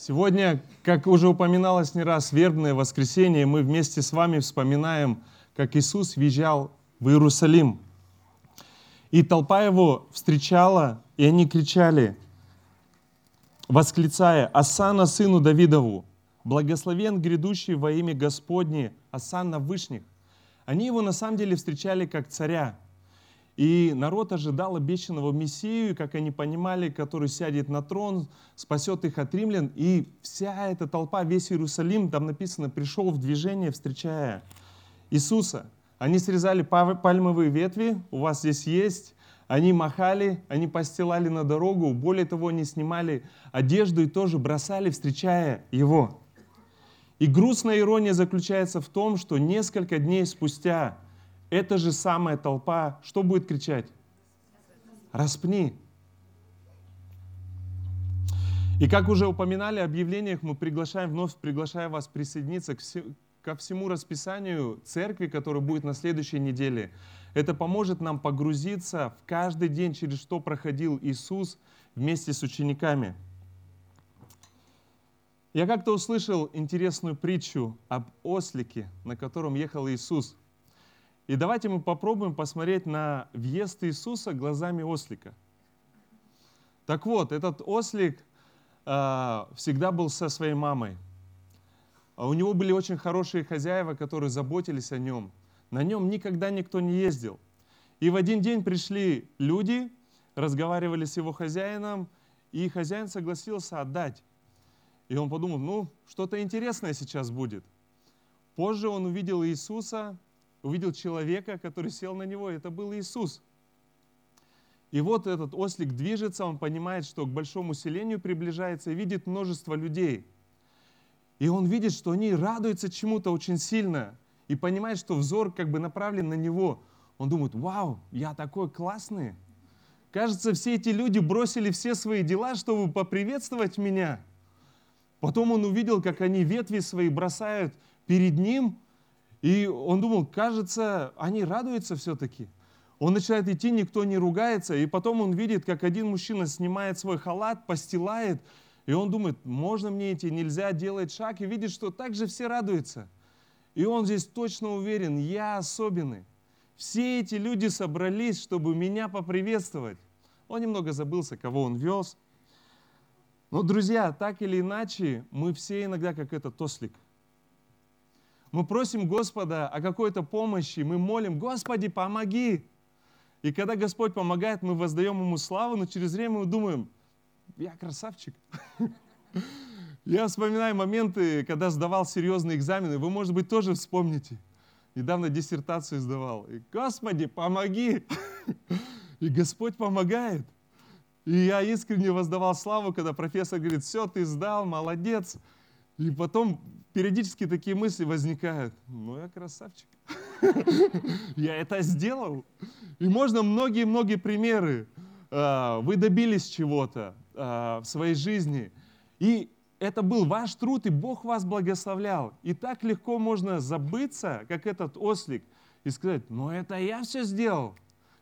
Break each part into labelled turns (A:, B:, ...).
A: Сегодня, как уже упоминалось не раз, вербное воскресенье, мы вместе с вами вспоминаем, как Иисус въезжал в Иерусалим. И толпа его встречала, и они кричали, восклицая, «Асана сыну Давидову! Благословен грядущий во имя Господне, Асана Вышних!» Они его на самом деле встречали как царя, и народ ожидал обещанного Мессию, как они понимали, который сядет на трон, спасет их от римлян. И вся эта толпа, весь Иерусалим, там написано, пришел в движение, встречая Иисуса. Они срезали пальмовые ветви, у вас здесь есть. Они махали, они постилали на дорогу. Более того, они снимали одежду и тоже бросали, встречая Его. И грустная ирония заключается в том, что несколько дней спустя эта же самая толпа, что будет кричать? Распни. И как уже упоминали в объявлениях, мы приглашаем, вновь приглашаем вас присоединиться к ко всему расписанию церкви, которая будет на следующей неделе. Это поможет нам погрузиться в каждый день, через что проходил Иисус вместе с учениками. Я как-то услышал интересную притчу об ослике, на котором ехал Иисус – и давайте мы попробуем посмотреть на въезд Иисуса глазами ослика. Так вот, этот ослик э, всегда был со своей мамой. А у него были очень хорошие хозяева, которые заботились о нем. На нем никогда никто не ездил. И в один день пришли люди, разговаривали с его хозяином, и хозяин согласился отдать. И он подумал, ну, что-то интересное сейчас будет. Позже он увидел Иисуса, увидел человека, который сел на него, это был Иисус. И вот этот ослик движется, он понимает, что к большому селению приближается и видит множество людей. И он видит, что они радуются чему-то очень сильно и понимает, что взор как бы направлен на него. Он думает, вау, я такой классный. Кажется, все эти люди бросили все свои дела, чтобы поприветствовать меня. Потом он увидел, как они ветви свои бросают перед ним, и он думал, кажется, они радуются все-таки. Он начинает идти, никто не ругается. И потом он видит, как один мужчина снимает свой халат, постилает. И он думает, можно мне идти, нельзя делать шаг. И видит, что так же все радуются. И он здесь точно уверен, я особенный. Все эти люди собрались, чтобы меня поприветствовать. Он немного забылся, кого он вез. Но, друзья, так или иначе, мы все иногда как этот ослик – мы просим Господа о какой-то помощи, мы молим, Господи, помоги. И когда Господь помогает, мы воздаем Ему славу, но через время мы думаем, я красавчик. Я вспоминаю моменты, когда сдавал серьезные экзамены. Вы, может быть, тоже вспомните. Недавно диссертацию сдавал. И, Господи, помоги! И Господь помогает. И я искренне воздавал славу, когда профессор говорит, все, ты сдал, молодец. И потом периодически такие мысли возникают. Ну, я красавчик. Я это сделал. И можно многие-многие примеры. А, вы добились чего-то а, в своей жизни. И это был ваш труд, и Бог вас благословлял. И так легко можно забыться, как этот ослик, и сказать, ну это я все сделал.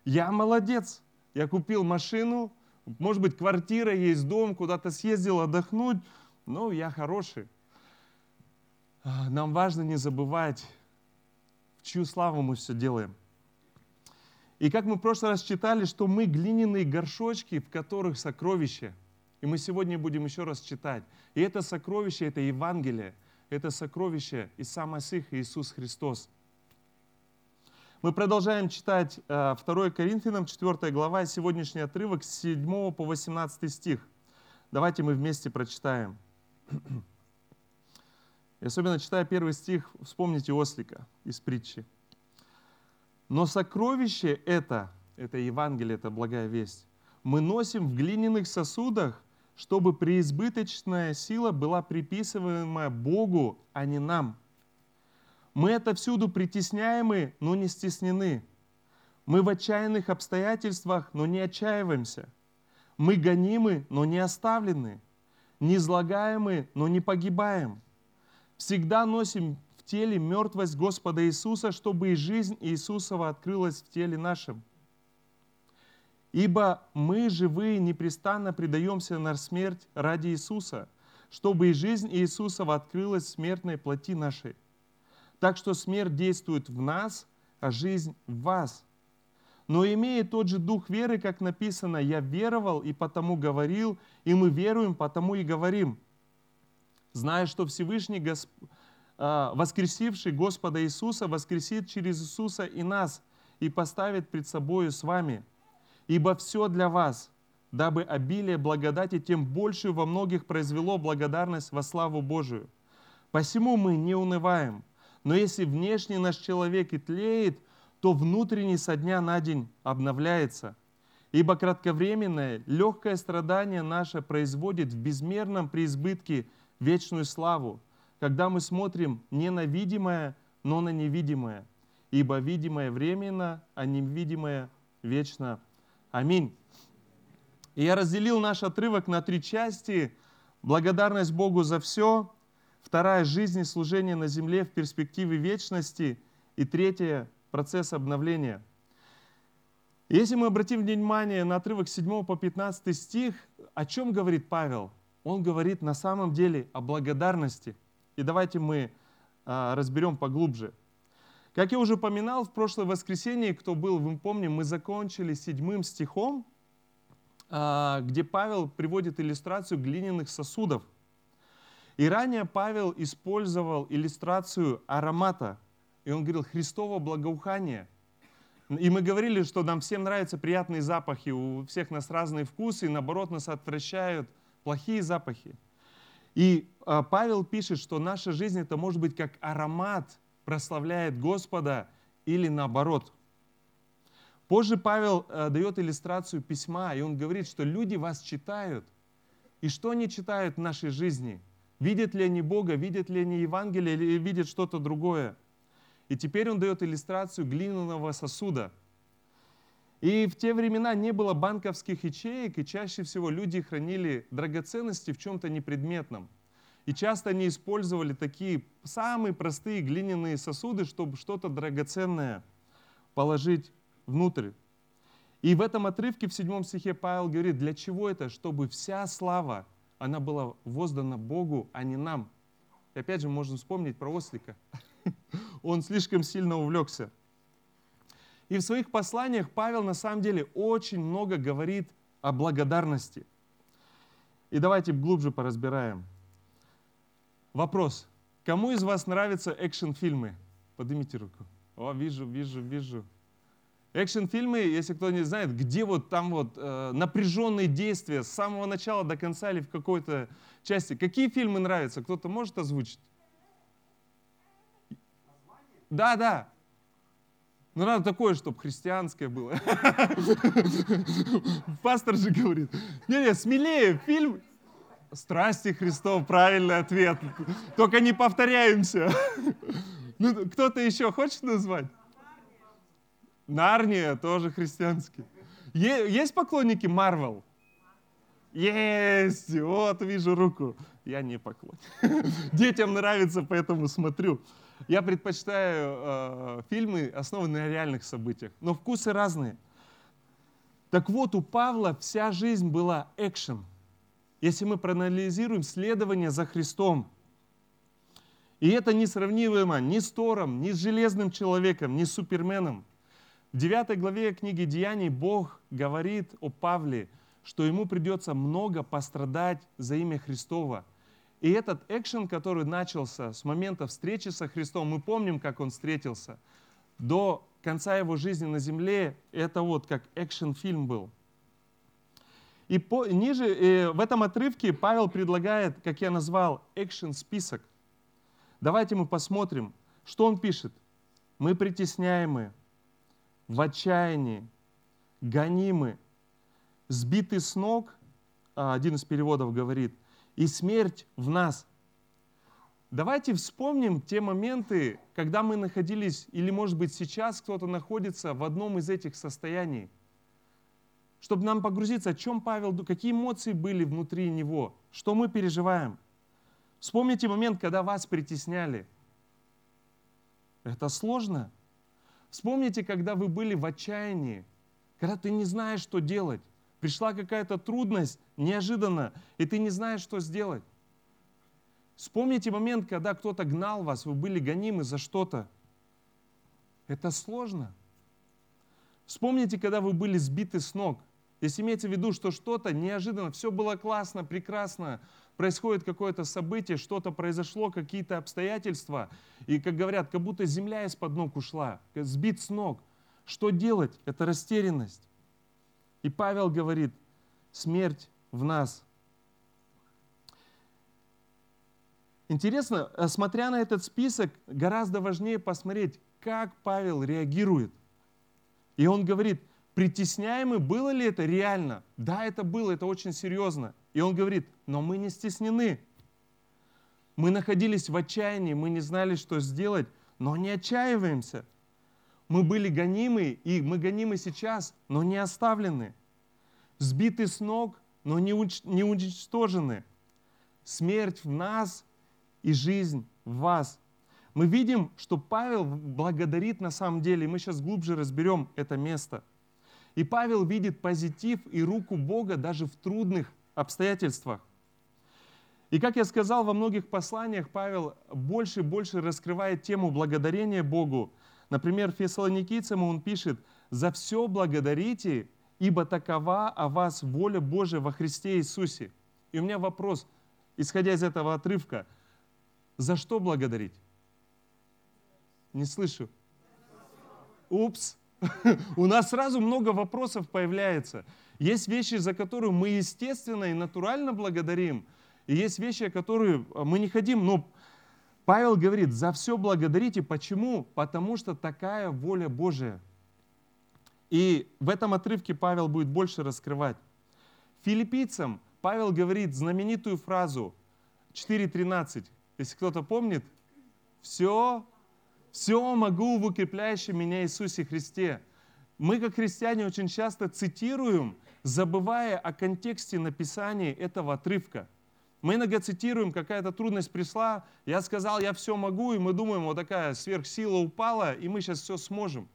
A: Я молодец. Я купил машину, может быть, квартира есть, дом, куда-то съездил отдохнуть. Ну, я хороший. А, нам важно не забывать, в чью славу мы все делаем. И как мы в прошлый раз читали, что мы глиняные горшочки, в которых сокровища. И мы сегодня будем еще раз читать. И это сокровище, это Евангелие, это сокровище и сам Масих Иисус Христос. Мы продолжаем читать 2 э, Коринфянам, 4 глава, сегодняшний отрывок с 7 по 18 стих. Давайте мы вместе прочитаем. И особенно читая первый стих, вспомните ослика из притчи. Но сокровище это, это Евангелие, это благая весть, мы носим в глиняных сосудах, чтобы преизбыточная сила была приписываема Богу, а не нам. Мы это всюду притесняемы, но не стеснены. Мы в отчаянных обстоятельствах, но не отчаиваемся. Мы гонимы, но не оставлены. Не излагаемы, но не погибаем всегда носим в теле мертвость Господа Иисуса, чтобы и жизнь Иисусова открылась в теле нашем. Ибо мы, живые, непрестанно предаемся на смерть ради Иисуса, чтобы и жизнь Иисусова открылась в смертной плоти нашей. Так что смерть действует в нас, а жизнь в вас. Но имея тот же дух веры, как написано, «Я веровал и потому говорил, и мы веруем, потому и говорим», зная, что Всевышний Госп... А, воскресивший Господа Иисуса воскресит через Иисуса и нас и поставит пред собою с вами. Ибо все для вас, дабы обилие благодати тем большую во многих произвело благодарность во славу Божию. Посему мы не унываем, но если внешний наш человек и тлеет, то внутренний со дня на день обновляется. Ибо кратковременное, легкое страдание наше производит в безмерном преизбытке вечную славу, когда мы смотрим не на видимое, но на невидимое. Ибо видимое временно, а невидимое вечно. Аминь. И я разделил наш отрывок на три части. Благодарность Богу за все. Вторая – жизнь и служение на земле в перспективе вечности. И третье – процесс обновления. Если мы обратим внимание на отрывок 7 по 15 стих, о чем говорит Павел? Он говорит на самом деле о благодарности. И давайте мы а, разберем поглубже. Как я уже упоминал в прошлое воскресенье, кто был, вы помните, мы закончили седьмым стихом, а, где Павел приводит иллюстрацию глиняных сосудов. И ранее Павел использовал иллюстрацию аромата, и он говорил Христово благоухание. И мы говорили, что нам всем нравятся приятные запахи, у всех нас разные вкусы, и наоборот нас отвращают плохие запахи. И а, Павел пишет, что наша жизнь это может быть как аромат прославляет Господа или наоборот. Позже Павел э, дает иллюстрацию письма, и он говорит, что люди вас читают. И что они читают в нашей жизни? Видят ли они Бога, видят ли они Евангелие или видят что-то другое? И теперь он дает иллюстрацию глиняного сосуда. И в те времена не было банковских ячеек, и чаще всего люди хранили драгоценности в чем-то непредметном. И часто они использовали такие самые простые глиняные сосуды, чтобы что-то драгоценное положить внутрь. И в этом отрывке в седьмом стихе Павел говорит, для чего это? Чтобы вся слава, она была воздана Богу, а не нам. И опять же, можно вспомнить про ослика. Он слишком сильно увлекся. И в своих посланиях Павел на самом деле очень много говорит о благодарности. И давайте глубже поразбираем. Вопрос. Кому из вас нравятся экшн-фильмы? Поднимите руку. О, вижу, вижу, вижу. Экшн-фильмы, если кто не знает, где вот там вот э, напряженные действия с самого начала до конца или в какой-то части. Какие фильмы нравятся? Кто-то может озвучить? Да, да. Ну, надо такое, чтобы христианское было. Пастор же говорит. Не-не, смелее, фильм Страсти Христов, правильный ответ. Только не повторяемся. Ну, кто-то еще хочет назвать? Нарния тоже христианский. Есть поклонники Марвел? Есть! Вот, вижу руку. Я не поклонник. Детям нравится, поэтому смотрю. Я предпочитаю э, фильмы, основанные на реальных событиях. Но вкусы разные. Так вот, у Павла вся жизнь была экшен. Если мы проанализируем следование за Христом, и это несравнимо ни с Тором, ни с Железным человеком, ни с Суперменом – в 9 главе книги Деяний Бог говорит о Павле, что ему придется много пострадать за имя Христова. И этот экшен, который начался с момента встречи со Христом, мы помним, как он встретился, до конца его жизни на земле, это вот как экшен-фильм был. И по, ниже, э, в этом отрывке Павел предлагает, как я назвал, экшен-список. Давайте мы посмотрим, что он пишет. Мы притесняемые, в отчаянии, гонимы, сбиты с ног, а, один из переводов говорит, и смерть в нас. Давайте вспомним те моменты, когда мы находились, или может быть сейчас кто-то находится в одном из этих состояний. Чтобы нам погрузиться, о чем Павел, какие эмоции были внутри него, что мы переживаем. Вспомните момент, когда вас притесняли. Это сложно. Вспомните, когда вы были в отчаянии, когда ты не знаешь, что делать. Пришла какая-то трудность неожиданно, и ты не знаешь, что сделать. Вспомните момент, когда кто-то гнал вас, вы были гонимы за что-то. Это сложно. Вспомните, когда вы были сбиты с ног. Если имеется в виду, что что-то неожиданно, все было классно, прекрасно, происходит какое-то событие, что-то произошло, какие-то обстоятельства, и, как говорят, как будто земля из-под ног ушла, сбит с ног. Что делать? Это растерянность. И Павел говорит, смерть в нас. Интересно, э, смотря на этот список, гораздо важнее посмотреть, как Павел реагирует. И он говорит, притесняемый, было ли это реально? Да, это было, это очень серьезно. И он говорит, но мы не стеснены. Мы находились в отчаянии, мы не знали, что сделать, но не отчаиваемся. Мы были гонимы, и мы гонимы сейчас, но не оставлены. Сбиты с ног, но не, уч- не уничтожены. Смерть в нас и жизнь в вас. Мы видим, что Павел благодарит на самом деле, и мы сейчас глубже разберем это место. И Павел видит позитив и руку Бога даже в трудных обстоятельствах. И как я сказал, во многих посланиях Павел больше и больше раскрывает тему благодарения Богу. Например, Фессалоникийцам он пишет, «За все благодарите, ибо такова о вас воля Божия во Христе Иисусе». И у меня вопрос, исходя из этого отрывка, за что благодарить? Не слышу. Упс. У нас сразу много вопросов появляется. Есть вещи, за которые мы естественно и натурально благодарим, и есть вещи, которые мы не хотим, но Павел говорит, за все благодарите. Почему? Потому что такая воля Божия. И в этом отрывке Павел будет больше раскрывать. Филиппийцам Павел говорит знаменитую фразу 4.13. Если кто-то помнит, все, все могу в укрепляющем меня Иисусе Христе. Мы, как христиане, очень часто цитируем, забывая о контексте написания этого отрывка. Мы иногда цитируем, какая-то трудность пришла, я сказал, я все могу, и мы думаем, вот такая сверхсила упала, и мы сейчас все сможем.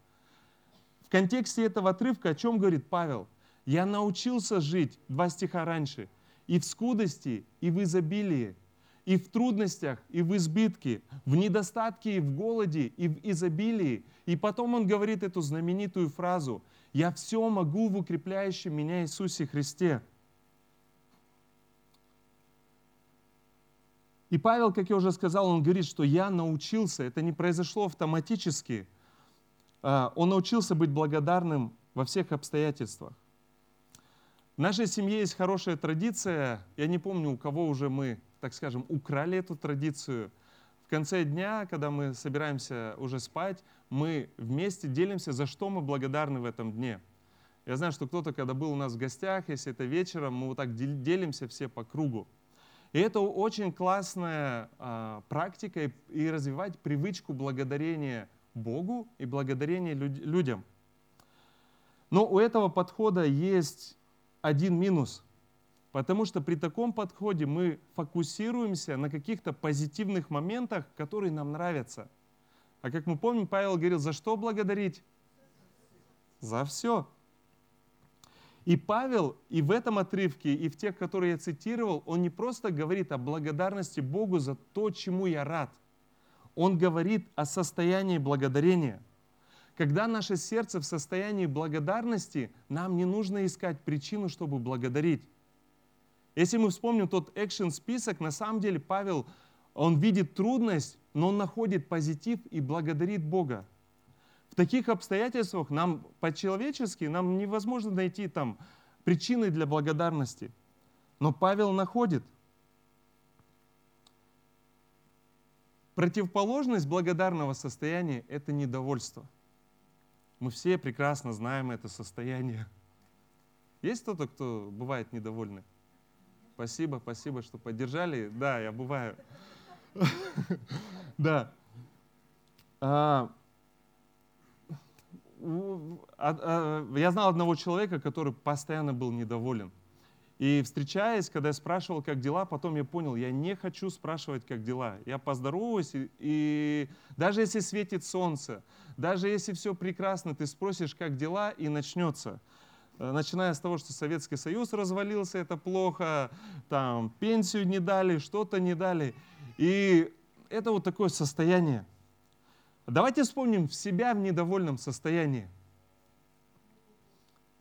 A: В контексте этого отрывка о чем говорит Павел? Я научился жить, два стиха раньше, и в скудости, и в изобилии, и в трудностях, и в избытке, в недостатке, и в голоде, и в изобилии. И потом он говорит эту знаменитую фразу «Я все могу в укрепляющем меня Иисусе Христе». И Павел, как я уже сказал, он говорит, что я научился, это не произошло автоматически, а, он научился быть благодарным во всех обстоятельствах. В нашей семье есть хорошая традиция, я не помню, у кого уже мы так скажем, украли эту традицию. В конце дня, когда мы собираемся уже спать, мы вместе делимся, за что мы благодарны в этом дне. Я знаю, что кто-то, когда был у нас в гостях, если это вечером, мы вот так делимся все по кругу. И это очень классная а, практика и, и развивать привычку благодарения Богу и благодарения люд, людям. Но у этого подхода есть один минус – Потому что при таком подходе мы фокусируемся на каких-то позитивных моментах, которые нам нравятся. А как мы помним, Павел говорил, за что благодарить? За все. И Павел и в этом отрывке, и в тех, которые я цитировал, он не просто говорит о благодарности Богу за то, чему я рад. Он говорит о состоянии благодарения. Когда наше сердце в состоянии благодарности, нам не нужно искать причину, чтобы благодарить. Если мы вспомним тот экшен-список, на самом деле Павел, он видит трудность, но он находит позитив и благодарит Бога. В таких обстоятельствах нам по-человечески, нам невозможно найти там причины для благодарности. Но Павел находит. Противоположность благодарного состояния – это недовольство. Мы все прекрасно знаем это состояние. Есть кто-то, кто бывает недовольный? Спасибо, спасибо, что поддержали. Да, я бываю. Да. А, а, я знал одного человека, который постоянно был недоволен. И встречаясь, когда я спрашивал, как дела, потом я понял, я не хочу спрашивать, как дела. Я поздороваюсь, и, и даже если светит солнце, даже если все прекрасно, ты спросишь, как дела, и начнется. Э, начиная с того, что Советский Союз развалился, это плохо, там пенсию не дали, что-то не дали. И это вот такое состояние. Давайте вспомним себя в недовольном состоянии.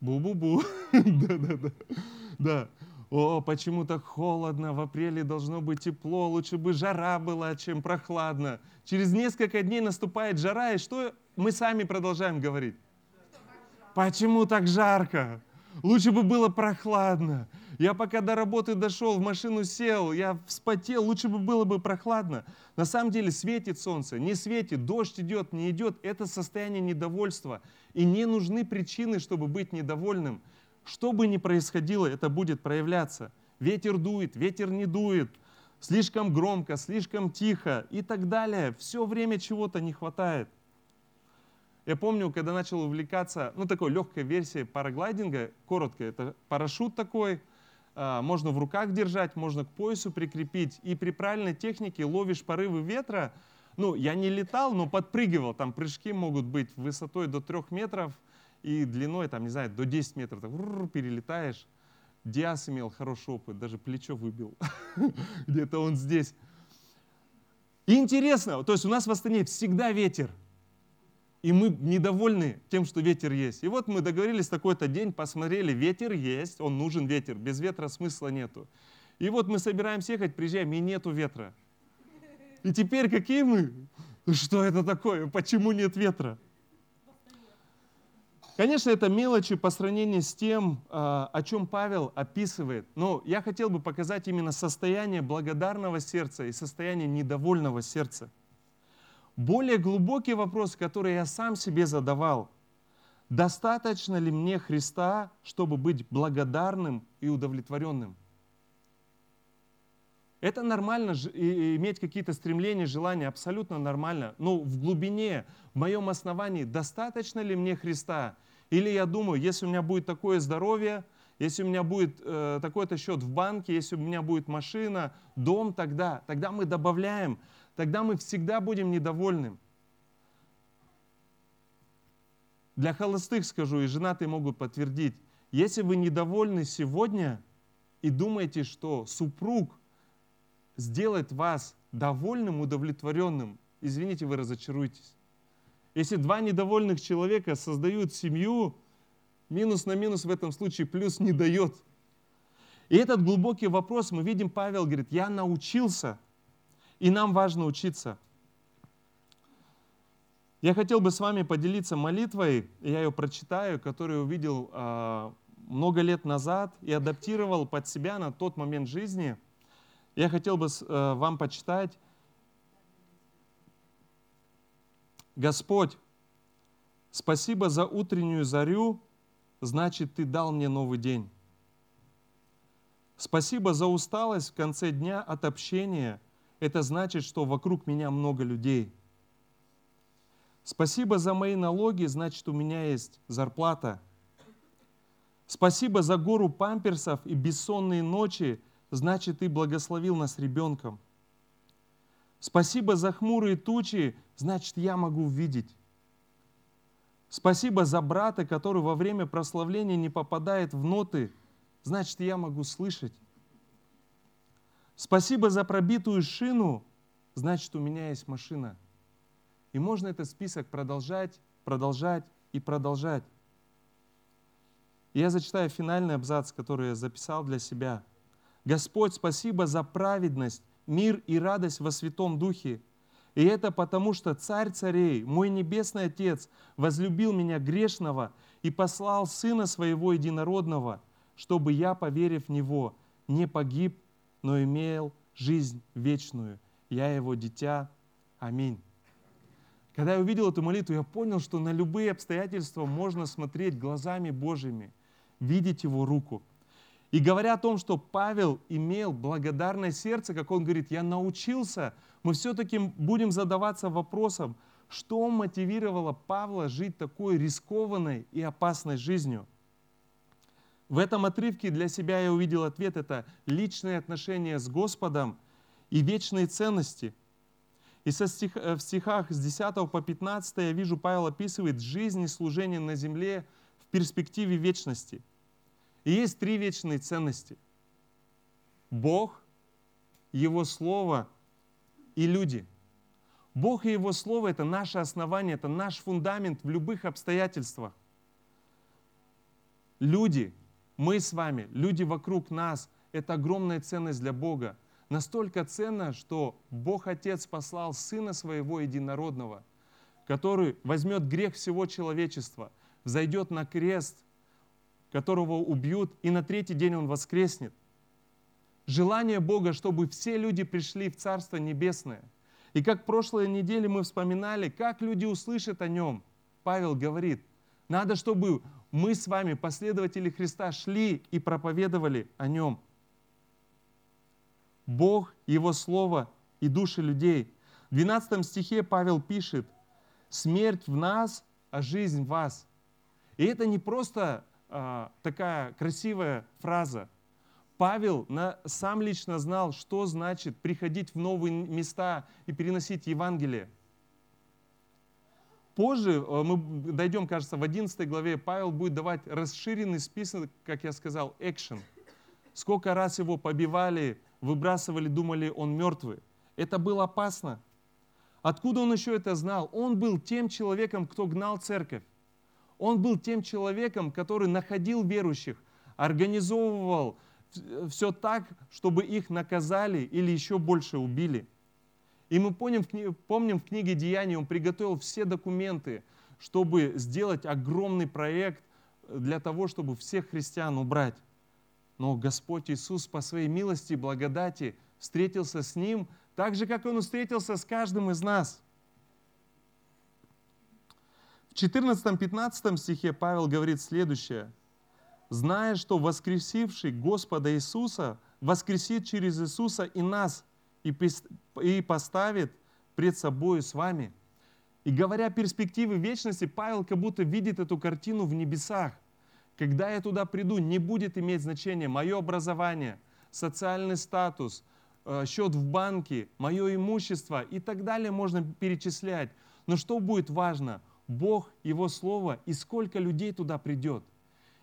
A: Бу-бу-бу. Да-да-да. Да. О, почему так холодно, в апреле должно быть тепло, лучше бы жара была, чем прохладно. Через несколько дней наступает жара, и что мы сами продолжаем говорить? Почему так жарко? Лучше бы было прохладно. Я пока до работы дошел, в машину сел, я вспотел, лучше бы было бы прохладно. На самом деле светит солнце, не светит, дождь идет, не идет. Это состояние недовольства. И не нужны причины, чтобы быть недовольным. Что бы ни происходило, это будет проявляться. Ветер дует, ветер не дует, слишком громко, слишком тихо и так далее. Все время чего-то не хватает. Я помню, когда начал увлекаться, ну, такой легкой версией параглайдинга, коротко, это парашют такой, можно в руках держать, можно к поясу прикрепить, и при правильной технике ловишь порывы ветра. Ну, я не летал, но подпрыгивал, там прыжки могут быть высотой до трех метров и длиной, там, не знаю, до 10 метров, так, перелетаешь. Диас имел хороший опыт, даже плечо выбил, где-то он здесь. И интересно, то есть у нас в Астане всегда ветер, и мы недовольны тем, что ветер есть. И вот мы договорились такой-то день, посмотрели, ветер есть, он нужен ветер, без ветра смысла нету. И вот мы собираемся ехать, приезжаем, и нету ветра. И теперь какие мы? Что это такое? Почему нет ветра? Конечно, это мелочи по сравнению с тем, а, о чем Павел описывает. Но я хотел бы показать именно состояние благодарного сердца и состояние недовольного сердца. Более глубокий вопрос, который я сам себе задавал. Достаточно ли мне Христа, чтобы быть благодарным и удовлетворенным? Это нормально, иметь какие-то стремления, желания, абсолютно нормально. Но в глубине, в моем основании, достаточно ли мне Христа? Или я думаю, если у меня будет такое здоровье, если у меня будет э, такой-то счет в банке, если у меня будет машина, дом, тогда, тогда мы добавляем тогда мы всегда будем недовольны. Для холостых скажу, и женатые могут подтвердить, если вы недовольны сегодня и думаете, что супруг сделает вас довольным, удовлетворенным, извините, вы разочаруетесь. Если два недовольных человека создают семью, минус на минус в этом случае плюс не дает. И этот глубокий вопрос мы видим, Павел говорит, я научился – и нам важно учиться. Я хотел бы с вами поделиться молитвой, я ее прочитаю, которую увидел э, много лет назад и адаптировал под себя на тот момент жизни. Я хотел бы э, вам почитать. Господь, спасибо за утреннюю зарю, значит, Ты дал мне новый день. Спасибо за усталость в конце дня от общения – это значит, что вокруг меня много людей. Спасибо за мои налоги, значит, у меня есть зарплата. Спасибо за гору памперсов и бессонные ночи, значит, ты благословил нас ребенком. Спасибо за хмурые тучи, значит, я могу видеть. Спасибо за брата, который во время прославления не попадает в ноты, значит, я могу слышать. Спасибо за пробитую шину, значит, у меня есть машина. И можно этот список продолжать, продолжать и продолжать. Я зачитаю финальный абзац, который я записал для себя. Господь, спасибо за праведность, мир и радость во Святом Духе. И это потому, что Царь царей, мой Небесный Отец, возлюбил меня грешного и послал Сына Своего Единородного, чтобы я, поверив в Него, не погиб, но имел жизнь вечную. Я его дитя. Аминь. Когда я увидел эту молитву, я понял, что на любые обстоятельства можно смотреть глазами Божьими, видеть Его руку. И говоря о том, что Павел имел благодарное сердце, как он говорит, я научился, мы все-таки будем задаваться вопросом, что мотивировало Павла жить такой рискованной и опасной жизнью – в этом отрывке для себя я увидел ответ – это личные отношения с Господом и вечные ценности. И со стих, э, в стихах с 10 по 15 я вижу, Павел описывает жизнь и служение на земле в перспективе вечности. И есть три вечные ценности. Бог, Его Слово и люди. Бог и Его Слово – это наше основание, это наш фундамент в любых обстоятельствах. Люди, мы с вами, люди вокруг нас – это огромная ценность для Бога. Настолько ценно, что Бог Отец послал Сына Своего Единородного, который возьмет грех всего человечества, взойдет на крест, которого убьют, и на третий день Он воскреснет. Желание Бога, чтобы все люди пришли в Царство Небесное. И как прошлой неделе мы вспоминали, как люди услышат о Нем. Павел говорит, надо, чтобы мы с вами, последователи Христа, шли и проповедовали о Нем. Бог, Его Слово и души людей. В 12 стихе Павел пишет, «Смерть в нас, а жизнь в вас». И это не просто а, такая красивая фраза. Павел на, сам лично знал, что значит приходить в новые места и переносить Евангелие. Позже э, мы дойдем, кажется, в 11 главе, Павел будет давать расширенный список, как я сказал, экшен. Сколько раз его побивали, выбрасывали, думали, он мертвый. Это было опасно. Откуда он еще это знал? Он был тем человеком, кто гнал церковь. Он был тем человеком, который находил верующих, организовывал все так, чтобы их наказали или еще больше убили. И мы помним, помним в книге Деяний, он приготовил все документы, чтобы сделать огромный проект для того, чтобы всех христиан убрать. Но Господь Иисус по своей милости и благодати встретился с ним так же, как Он встретился с каждым из нас. В 14-15 стихе Павел говорит следующее. «Зная, что воскресивший Господа Иисуса воскресит через Иисуса и нас, и поставит пред собой с вами». И говоря о перспективе вечности, Павел как будто видит эту картину в небесах. Когда я туда приду, не будет иметь значения мое образование, социальный статус, э, счет в банке, мое имущество и так далее можно перечислять. Но что будет важно? Бог, Его Слово и сколько людей туда придет.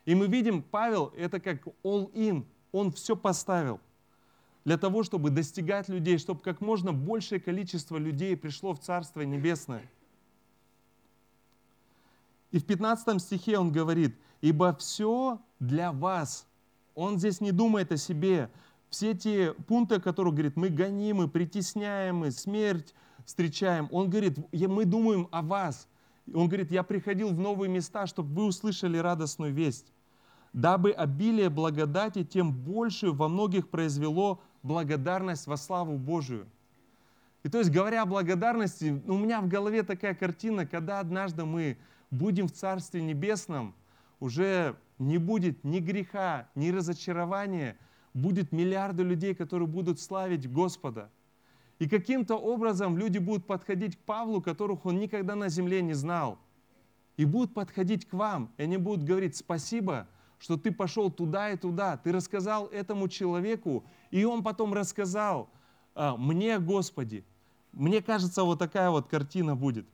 A: И мы видим, Павел, это как all-in, он все поставил для того, чтобы достигать людей, чтобы как можно большее количество людей пришло в Царство Небесное. И в 15 стихе он говорит, «Ибо все для вас». Он здесь не думает о себе. Все те пункты, о которых говорит, мы гонимы, притесняемы, смерть встречаем. Он говорит, мы думаем о вас. Он говорит, я приходил в новые места, чтобы вы услышали радостную весть. Дабы обилие благодати тем больше во многих произвело благодарность во славу Божию. И то есть, говоря о благодарности, у меня в голове такая картина, когда однажды мы будем в Царстве Небесном, уже не будет ни греха, ни разочарования, будет миллиарды людей, которые будут славить Господа – и каким-то образом люди будут подходить к Павлу, которых он никогда на земле не знал. И будут подходить к вам, и они будут говорить, спасибо, что ты пошел туда и туда, ты рассказал этому человеку, и он потом рассказал а, мне, Господи. Мне кажется, вот такая вот картина будет.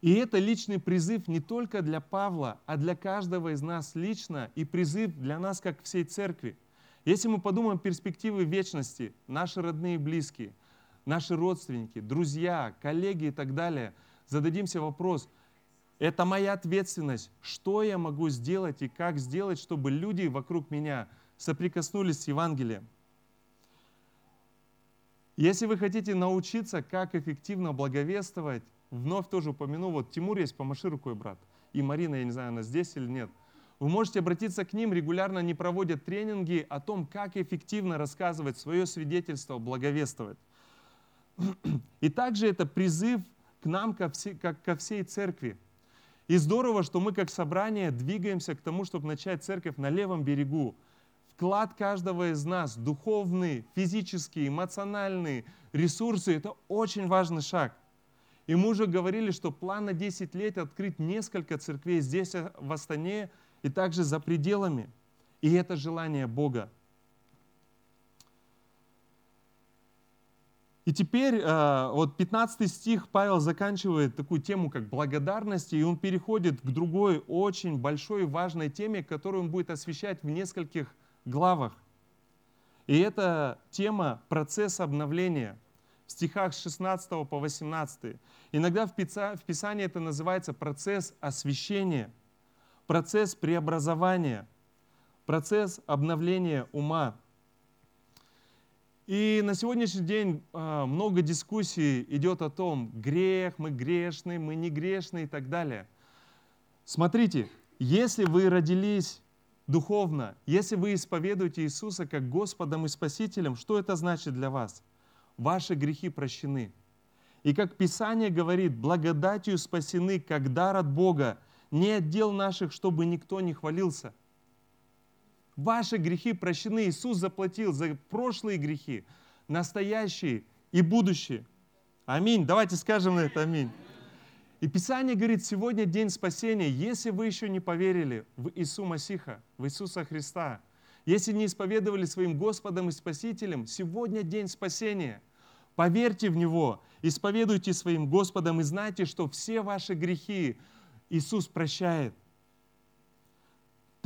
A: И это личный призыв не только для Павла, а для каждого из нас лично, и призыв для нас, как всей церкви – если мы подумаем перспективы вечности, наши родные и близкие, наши родственники, друзья, коллеги и так далее, зададимся вопрос, это моя ответственность, что я могу сделать и как сделать, чтобы люди вокруг меня соприкоснулись с Евангелием. Если вы хотите научиться, как эффективно благовествовать, вновь тоже упомяну, вот Тимур есть, помаши рукой, брат, и Марина, я не знаю, она здесь или нет – вы можете обратиться к ним, регулярно они проводят тренинги о том, как эффективно рассказывать свое свидетельство, благовествовать. И также это призыв к нам, как ко всей церкви. И здорово, что мы как собрание двигаемся к тому, чтобы начать церковь на левом берегу. Вклад каждого из нас, духовный, физический, эмоциональный, ресурсы – это очень важный шаг. И мы уже говорили, что план на 10 лет открыть несколько церквей здесь, в Астане – и также за пределами. И это желание Бога. И теперь э, вот 15 стих Павел заканчивает такую тему, как благодарность, и он переходит к другой очень большой и важной теме, которую он будет освещать в нескольких главах. И это тема процесса обновления в стихах с 16 по 18. Иногда в Писании это называется процесс освящения, процесс преобразования, процесс обновления ума. И на сегодняшний день а, много дискуссий идет о том, грех, мы грешные, мы не грешные и так далее. Смотрите, если вы родились духовно, если вы исповедуете Иисуса как Господом и Спасителем, что это значит для вас? Ваши грехи прощены. И как Писание говорит, благодатью спасены, как дар от Бога, не отдел наших, чтобы никто не хвалился. Ваши грехи прощены. Иисус заплатил за прошлые грехи, настоящие и будущие. Аминь. Давайте скажем на это аминь. И Писание говорит, сегодня день спасения. Если вы еще не поверили в Иисуса Масиха, в Иисуса Христа, если не исповедовали своим Господом и Спасителем, сегодня день спасения. Поверьте в Него, исповедуйте своим Господом и знайте, что все ваши грехи Иисус прощает.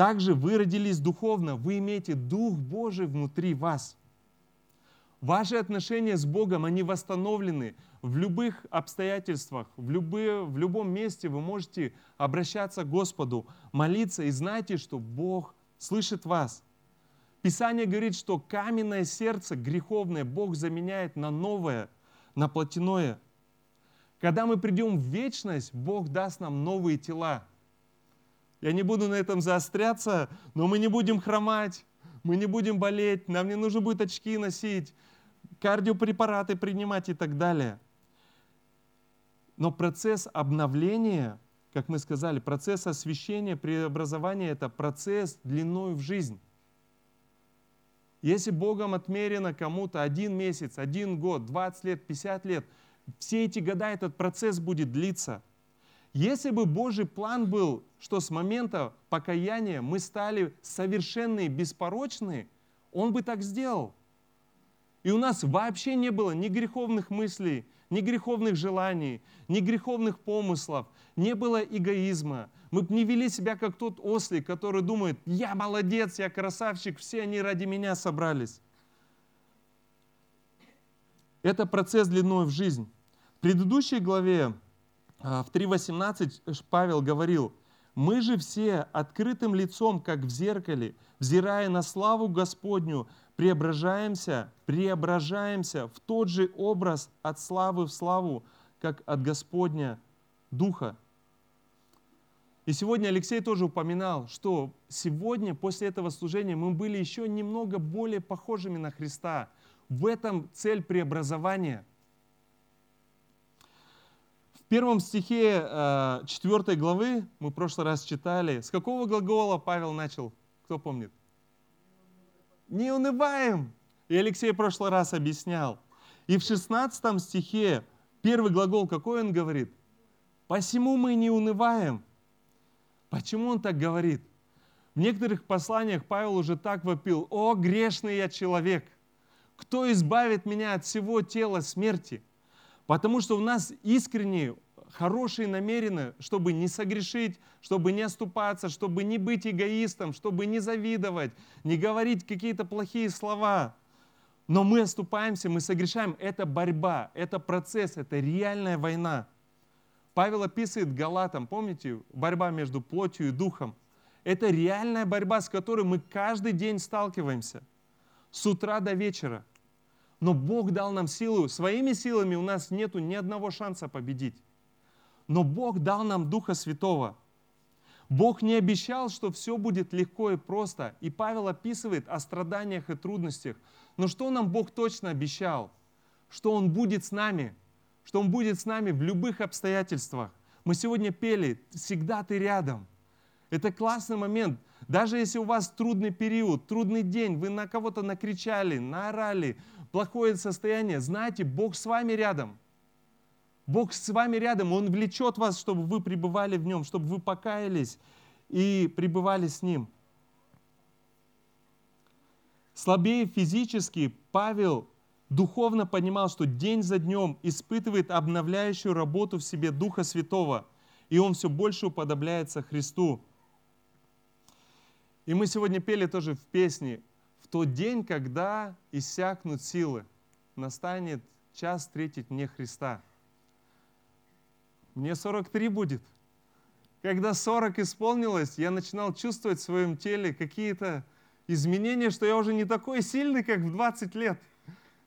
A: Также вы родились духовно, вы имеете Дух Божий внутри вас. Ваши отношения с Богом, они восстановлены в любых обстоятельствах, в, любые, в любом месте вы можете обращаться к Господу, молиться и знайте, что Бог слышит вас. Писание говорит, что каменное сердце греховное Бог заменяет на новое, на плотяное. Когда мы придем в вечность, Бог даст нам новые тела. Я не буду на этом заостряться, но мы не будем хромать, мы не будем болеть, нам не нужно будет очки носить, кардиопрепараты принимать и так далее. Но процесс обновления, как мы сказали, процесс освящения, преобразования – это процесс длиной в жизнь. Если Богом отмерено кому-то один месяц, один год, 20 лет, 50 лет, все эти года этот процесс будет длиться – если бы Божий план был, что с момента покаяния мы стали совершенные, беспорочные, Он бы так сделал. И у нас вообще не было ни греховных мыслей, ни греховных желаний, ни греховных помыслов, не было эгоизма. Мы бы не вели себя как тот ослик, который думает, я молодец, я красавчик, все они ради меня собрались. Это процесс длиной в жизнь. В предыдущей главе в 3.18 Павел говорил, «Мы же все открытым лицом, как в зеркале, взирая на славу Господню, преображаемся, преображаемся в тот же образ от славы в славу, как от Господня Духа». И сегодня Алексей тоже упоминал, что сегодня, после этого служения, мы были еще немного более похожими на Христа. В этом цель преобразования – первом стихе 4 э, главы, мы в прошлый раз читали, с какого глагола Павел начал? Кто помнит? Не унываем. И Алексей в прошлый раз объяснял. И в 16 стихе первый глагол какой он говорит? Посему мы не унываем. Почему он так говорит? В некоторых посланиях Павел уже так вопил, «О, грешный я человек! Кто избавит меня от всего тела смерти?» Потому что у нас искренние, хорошие намерения, чтобы не согрешить, чтобы не оступаться, чтобы не быть эгоистом, чтобы не завидовать, не говорить какие-то плохие слова. Но мы оступаемся, мы согрешаем. Это борьба, это процесс, это реальная война. Павел описывает Галатам, помните, борьба между плотью и духом. Это реальная борьба, с которой мы каждый день сталкиваемся. С утра до вечера. Но Бог дал нам силу. Своими силами у нас нет ни одного шанса победить. Но Бог дал нам Духа Святого. Бог не обещал, что все будет легко и просто. И Павел описывает о страданиях и трудностях. Но что нам Бог точно обещал? Что Он будет с нами. Что Он будет с нами в любых обстоятельствах. Мы сегодня пели «Всегда ты рядом». Это классный момент. Даже если у вас трудный период, трудный день, вы на кого-то накричали, наорали, плохое состояние, знайте, Бог с вами рядом. Бог с вами рядом, Он влечет вас, чтобы вы пребывали в Нем, чтобы вы покаялись и пребывали с Ним. Слабее физически, Павел духовно понимал, что день за днем испытывает обновляющую работу в себе Духа Святого, и он все больше уподобляется Христу. И мы сегодня пели тоже в песне тот день, когда иссякнут силы, настанет час встретить мне Христа. Мне 43 будет. Когда 40 исполнилось, я начинал чувствовать в своем теле какие-то изменения, что я уже не такой сильный, как в 20 лет.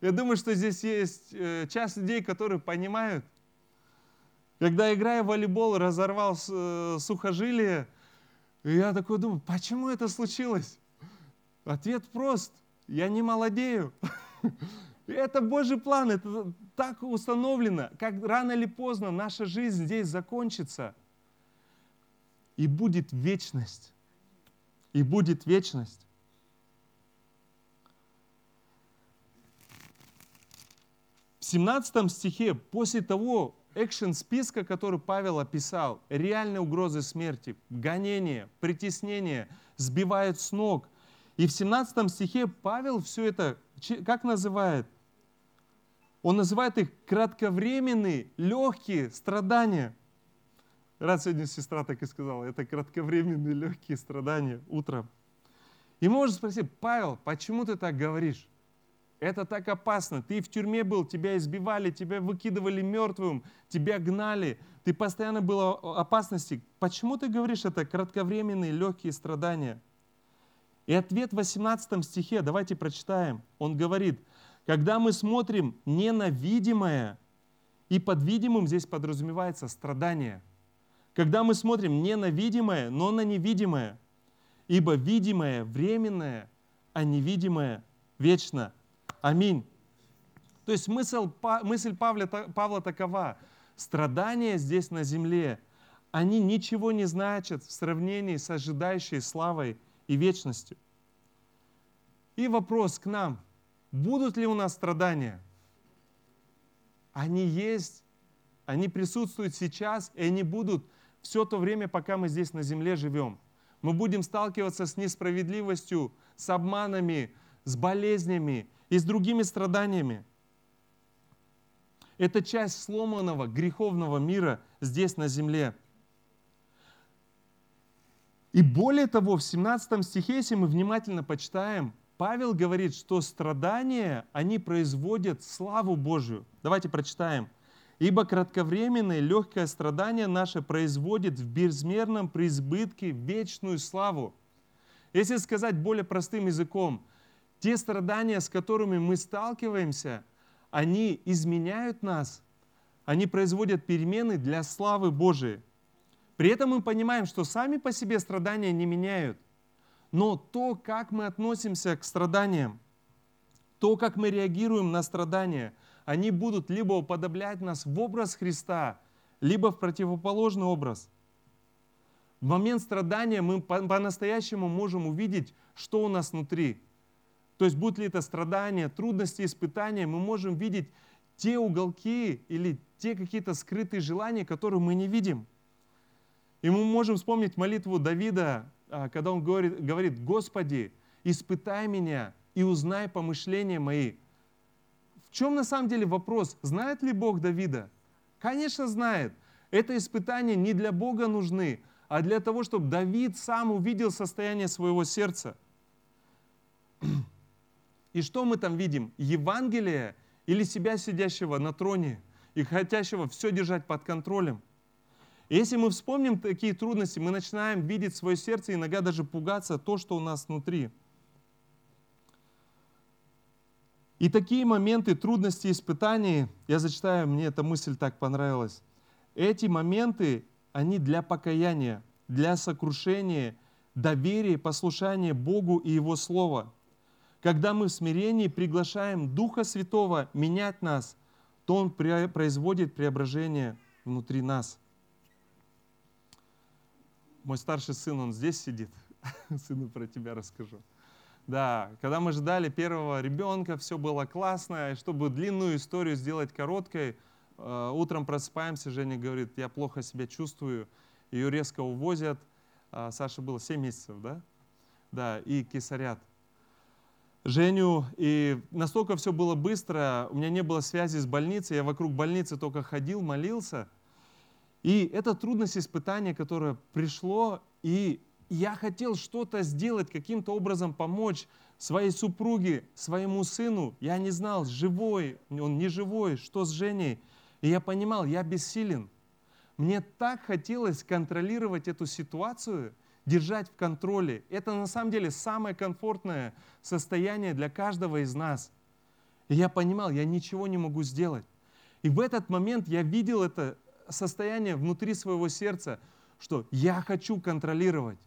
A: Я думаю, что здесь есть э, часть людей, которые понимают. Когда играя в волейбол, разорвал э, сухожилие, я такой думаю, почему это случилось? Ответ прост. Я не молодею. Это Божий план, это так установлено, как рано или поздно наша жизнь здесь закончится. И будет вечность. И будет вечность. В 17 стихе, после того экшен списка, который Павел описал, реальные угрозы смерти, гонения, притеснения, сбивают с ног. И в 17 стихе Павел все это, как называет? Он называет их кратковременные, легкие страдания. Раз сегодня сестра так и сказала, это кратковременные, легкие страдания утром. И можно спросить, Павел, почему ты так говоришь? Это так опасно. Ты в тюрьме был, тебя избивали, тебя выкидывали мертвым, тебя гнали. Ты постоянно был в опасности. Почему ты говоришь это кратковременные легкие страдания? И ответ в 18 стихе, давайте прочитаем. Он говорит, когда мы смотрим не на видимое, и под видимым здесь подразумевается страдание. Когда мы смотрим не на видимое, но на невидимое. Ибо видимое временное, а невидимое вечно. Аминь. То есть мысль, мысль Павла, Павла такова. Страдания здесь на земле, они ничего не значат в сравнении с ожидающей славой и вечностью. И вопрос к нам. Будут ли у нас страдания? Они есть, они присутствуют сейчас, и они будут все то время, пока мы здесь на земле живем. Мы будем сталкиваться с несправедливостью, с обманами, с болезнями, и с другими страданиями. Это часть сломанного греховного мира здесь на земле. И более того, в 17 стихе, если мы внимательно почитаем, Павел говорит, что страдания, они производят славу Божию. Давайте прочитаем. «Ибо кратковременное легкое страдание наше производит в безмерном преизбытке вечную славу». Если сказать более простым языком, те страдания, с которыми мы сталкиваемся, они изменяют нас, они производят перемены для славы Божией. При этом мы понимаем, что сами по себе страдания не меняют, но то, как мы относимся к страданиям, то, как мы реагируем на страдания, они будут либо уподоблять нас в образ Христа, либо в противоположный образ. В момент страдания мы по-настоящему можем увидеть, что у нас внутри – то есть, будь ли это страдания, трудности, испытания, мы можем видеть те уголки или те какие-то скрытые желания, которые мы не видим. И мы можем вспомнить молитву Давида, а, когда он говорит, говорит «Господи, испытай меня и узнай помышления мои». В чем на самом деле вопрос? Знает ли Бог Давида? Конечно, знает. Это испытания не для Бога нужны, а для того, чтобы Давид сам увидел состояние своего сердца. И что мы там видим? Евангелие или себя сидящего на троне и хотящего все держать под контролем? Если мы вспомним такие трудности, мы начинаем видеть свое сердце иногда даже пугаться то, что у нас внутри. И такие моменты трудности испытаний, я зачитаю, мне эта мысль так понравилась. Эти моменты, они для покаяния, для сокрушения, доверия, послушания Богу и Его Слова – когда мы в смирении приглашаем Духа Святого менять нас, то Он производит преображение внутри нас. Мой старший сын, он здесь сидит. Сыну про тебя расскажу. Да, когда мы ждали первого ребенка, все было классно. И чтобы длинную историю сделать короткой, э, утром просыпаемся, Женя говорит, я плохо себя чувствую. Ее резко увозят. А, Саша было 7 месяцев, да? Да, и кисарят. Женю, и настолько все было быстро, у меня не было связи с больницей, я вокруг больницы только ходил, молился. И это трудность испытания, которое пришло, и я хотел что-то сделать, каким-то образом помочь, своей супруге, своему сыну, я не знал, живой, он не живой, что с Женей. И я понимал, я бессилен. Мне так хотелось контролировать эту ситуацию, держать в контроле. Это на самом деле самое комфортное состояние для каждого из нас. И я понимал, я ничего не могу сделать. И в этот момент я видел это состояние внутри своего сердца, что я хочу контролировать.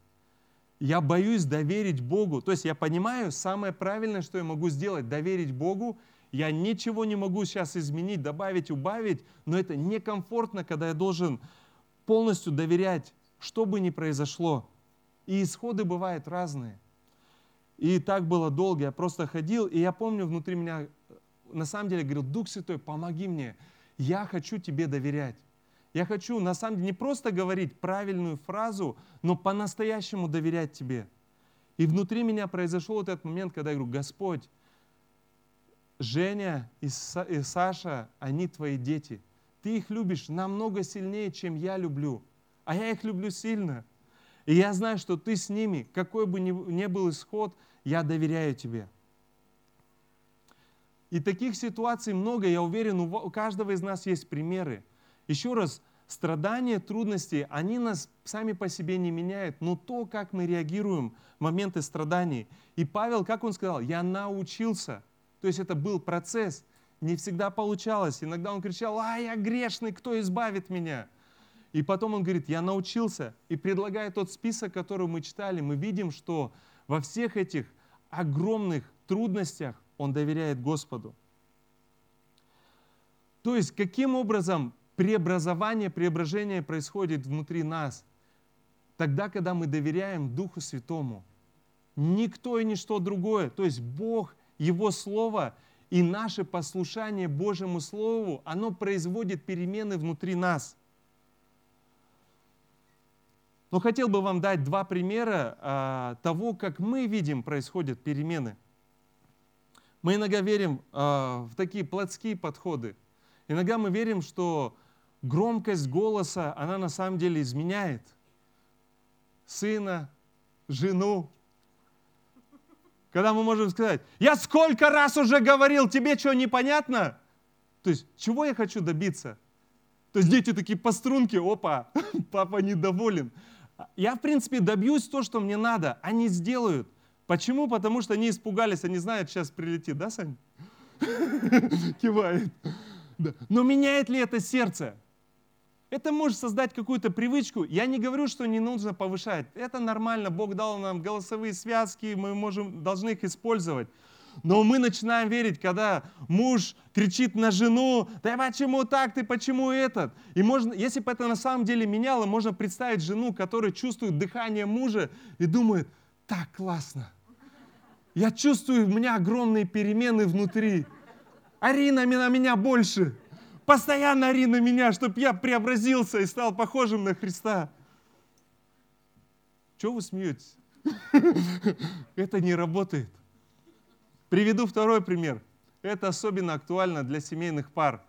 A: Я боюсь доверить Богу. То есть я понимаю, самое правильное, что я могу сделать, доверить Богу. Я ничего не могу сейчас изменить, добавить, убавить, но это некомфортно, когда я должен полностью доверять, что бы ни произошло. И исходы бывают разные. И так было долго, я просто ходил, и я помню внутри меня, на самом деле, говорил, Дух Святой, помоги мне, я хочу тебе доверять. Я хочу, на самом деле, не просто говорить правильную фразу, но по-настоящему доверять тебе. И внутри меня произошел вот этот момент, когда я говорю, Господь, Женя и Саша, они твои дети. Ты их любишь намного сильнее, чем я люблю. А я их люблю сильно. И я знаю, что ты с ними, какой бы ни был исход, я доверяю тебе. И таких ситуаций много, я уверен, у каждого из нас есть примеры. Еще раз, страдания, трудности, они нас сами по себе не меняют, но то, как мы реагируем в моменты страданий. И Павел, как он сказал, я научился. То есть это был процесс, не всегда получалось. Иногда он кричал, а я грешный, кто избавит меня? И потом он говорит, я научился. И предлагая тот список, который мы читали, мы видим, что во всех этих огромных трудностях он доверяет Господу. То есть каким образом преобразование, преображение происходит внутри нас, тогда, когда мы доверяем Духу Святому. Никто и ничто другое, то есть Бог, Его Слово и наше послушание Божьему Слову, оно производит перемены внутри нас. Но хотел бы вам дать два примера а, того, как мы видим происходят перемены. Мы иногда верим а, в такие плотские подходы. Иногда мы верим, что громкость голоса, она на самом деле изменяет сына, жену. Когда мы можем сказать, я сколько раз уже говорил, тебе что, непонятно? То есть, чего я хочу добиться? То есть дети такие по струнке, опа, папа недоволен. Я, в принципе, добьюсь то, что мне надо. Они сделают. Почему? Потому что они испугались, они знают, сейчас прилетит, да, Сань? Кивает. Но меняет ли это сердце? Это может создать какую-то привычку. Я не говорю, что не нужно повышать. Это нормально. Бог дал нам голосовые связки, мы можем, должны их использовать. Но мы начинаем верить, когда муж кричит на жену, да почему так, ты почему этот? И можно, если бы это на самом деле меняло, можно представить жену, которая чувствует дыхание мужа и думает, так классно. Я чувствую, у меня огромные перемены внутри. Арина на меня больше. Постоянно ори на меня, чтобы я преобразился и стал похожим на Христа. Чего вы смеетесь? Это не работает. Приведу второй пример. Это особенно актуально для семейных пар.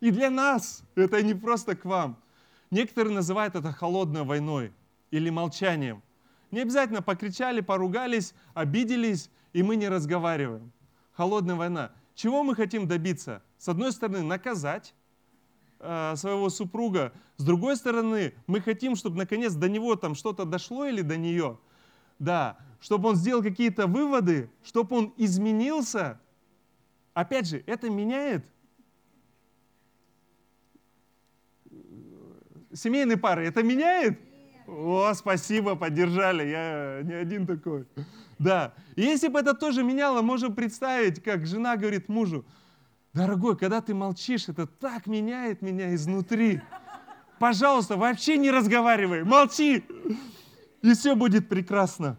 A: И для нас. Это не просто к вам. Некоторые называют это холодной войной или молчанием. Не обязательно покричали, поругались, обиделись, и мы не разговариваем. Холодная война. Чего мы хотим добиться? С одной стороны, наказать э, своего супруга. С другой стороны, мы хотим, чтобы наконец до него там что-то дошло или до нее. Да, чтобы он сделал какие-то выводы, чтобы он изменился. Опять же, это меняет семейные пары. Это меняет? О, спасибо, поддержали. Я не один такой. Да. И если бы это тоже меняло, можем представить, как жена говорит мужу, дорогой, когда ты молчишь, это так меняет меня изнутри. Пожалуйста, вообще не разговаривай, молчи, и все будет прекрасно.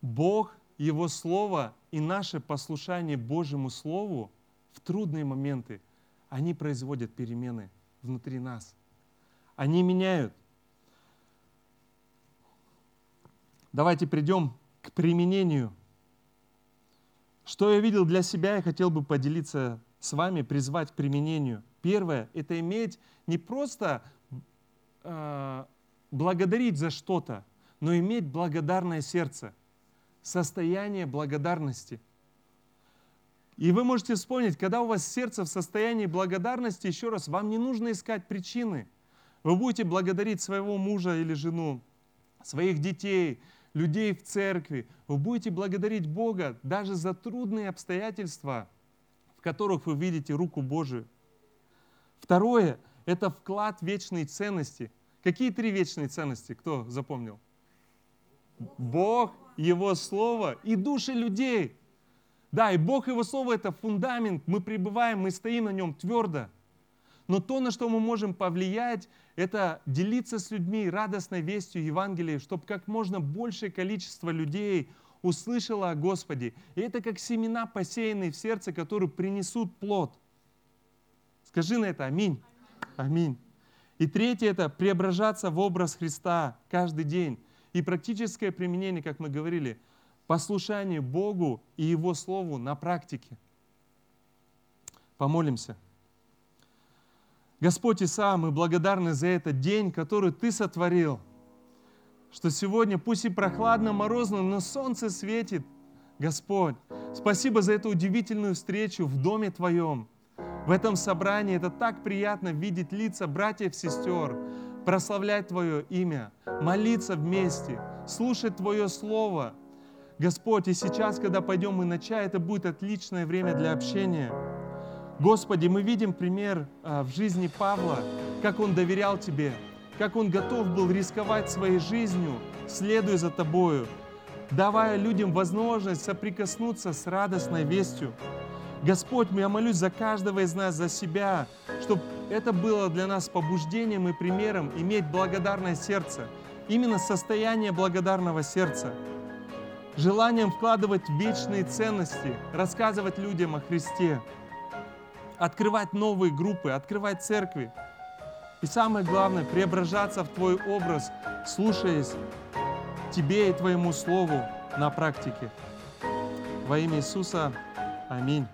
A: Бог, Его Слово и наше послушание Божьему Слову в трудные моменты, они производят перемены внутри нас. Они меняют Давайте придем к применению. Что я видел для себя, я хотел бы поделиться с вами, призвать к применению. Первое – это иметь не просто э, благодарить за что-то, но иметь благодарное сердце, состояние благодарности. И вы можете вспомнить, когда у вас сердце в состоянии благодарности, еще раз, вам не нужно искать причины. Вы будете благодарить своего мужа или жену, своих детей, людей в церкви. Вы будете благодарить Бога даже за трудные обстоятельства, в которых вы видите руку Божию. Второе – это вклад вечной ценности. Какие три вечные ценности? Кто запомнил? Бог, Его Слово и души людей. Да, и Бог, Его Слово – это фундамент. Мы пребываем, мы стоим на нем твердо. Но то, на что мы можем повлиять, это делиться с людьми радостной вестью Евангелия, чтобы как можно большее количество людей услышало о Господе. И это как семена, посеянные в сердце, которые принесут плод. Скажи на это аминь. Аминь. И третье – это преображаться в образ Христа каждый день. И практическое применение, как мы говорили, послушание Богу и Его Слову на практике. Помолимся. Господь Иса, мы благодарны за этот день, который Ты сотворил, что сегодня пусть и прохладно, морозно, но солнце светит. Господь, спасибо за эту удивительную встречу в доме Твоем. В этом собрании это так приятно видеть лица братьев, сестер, прославлять Твое имя, молиться вместе, слушать Твое Слово. Господь, и сейчас, когда пойдем мы на чай, это будет отличное время для общения. Господи, мы видим пример а, в жизни Павла, как он доверял Тебе, как он готов был рисковать своей жизнью, следуя за Тобою, давая людям возможность соприкоснуться с радостной вестью. Господь, я молюсь за каждого из нас, за себя, чтобы это было для нас побуждением и примером иметь благодарное сердце, именно состояние благодарного сердца, желанием вкладывать вечные ценности, рассказывать людям о Христе, открывать новые группы, открывать церкви. И самое главное, преображаться в Твой образ, слушаясь Тебе и Твоему Слову на практике. Во имя Иисуса. Аминь.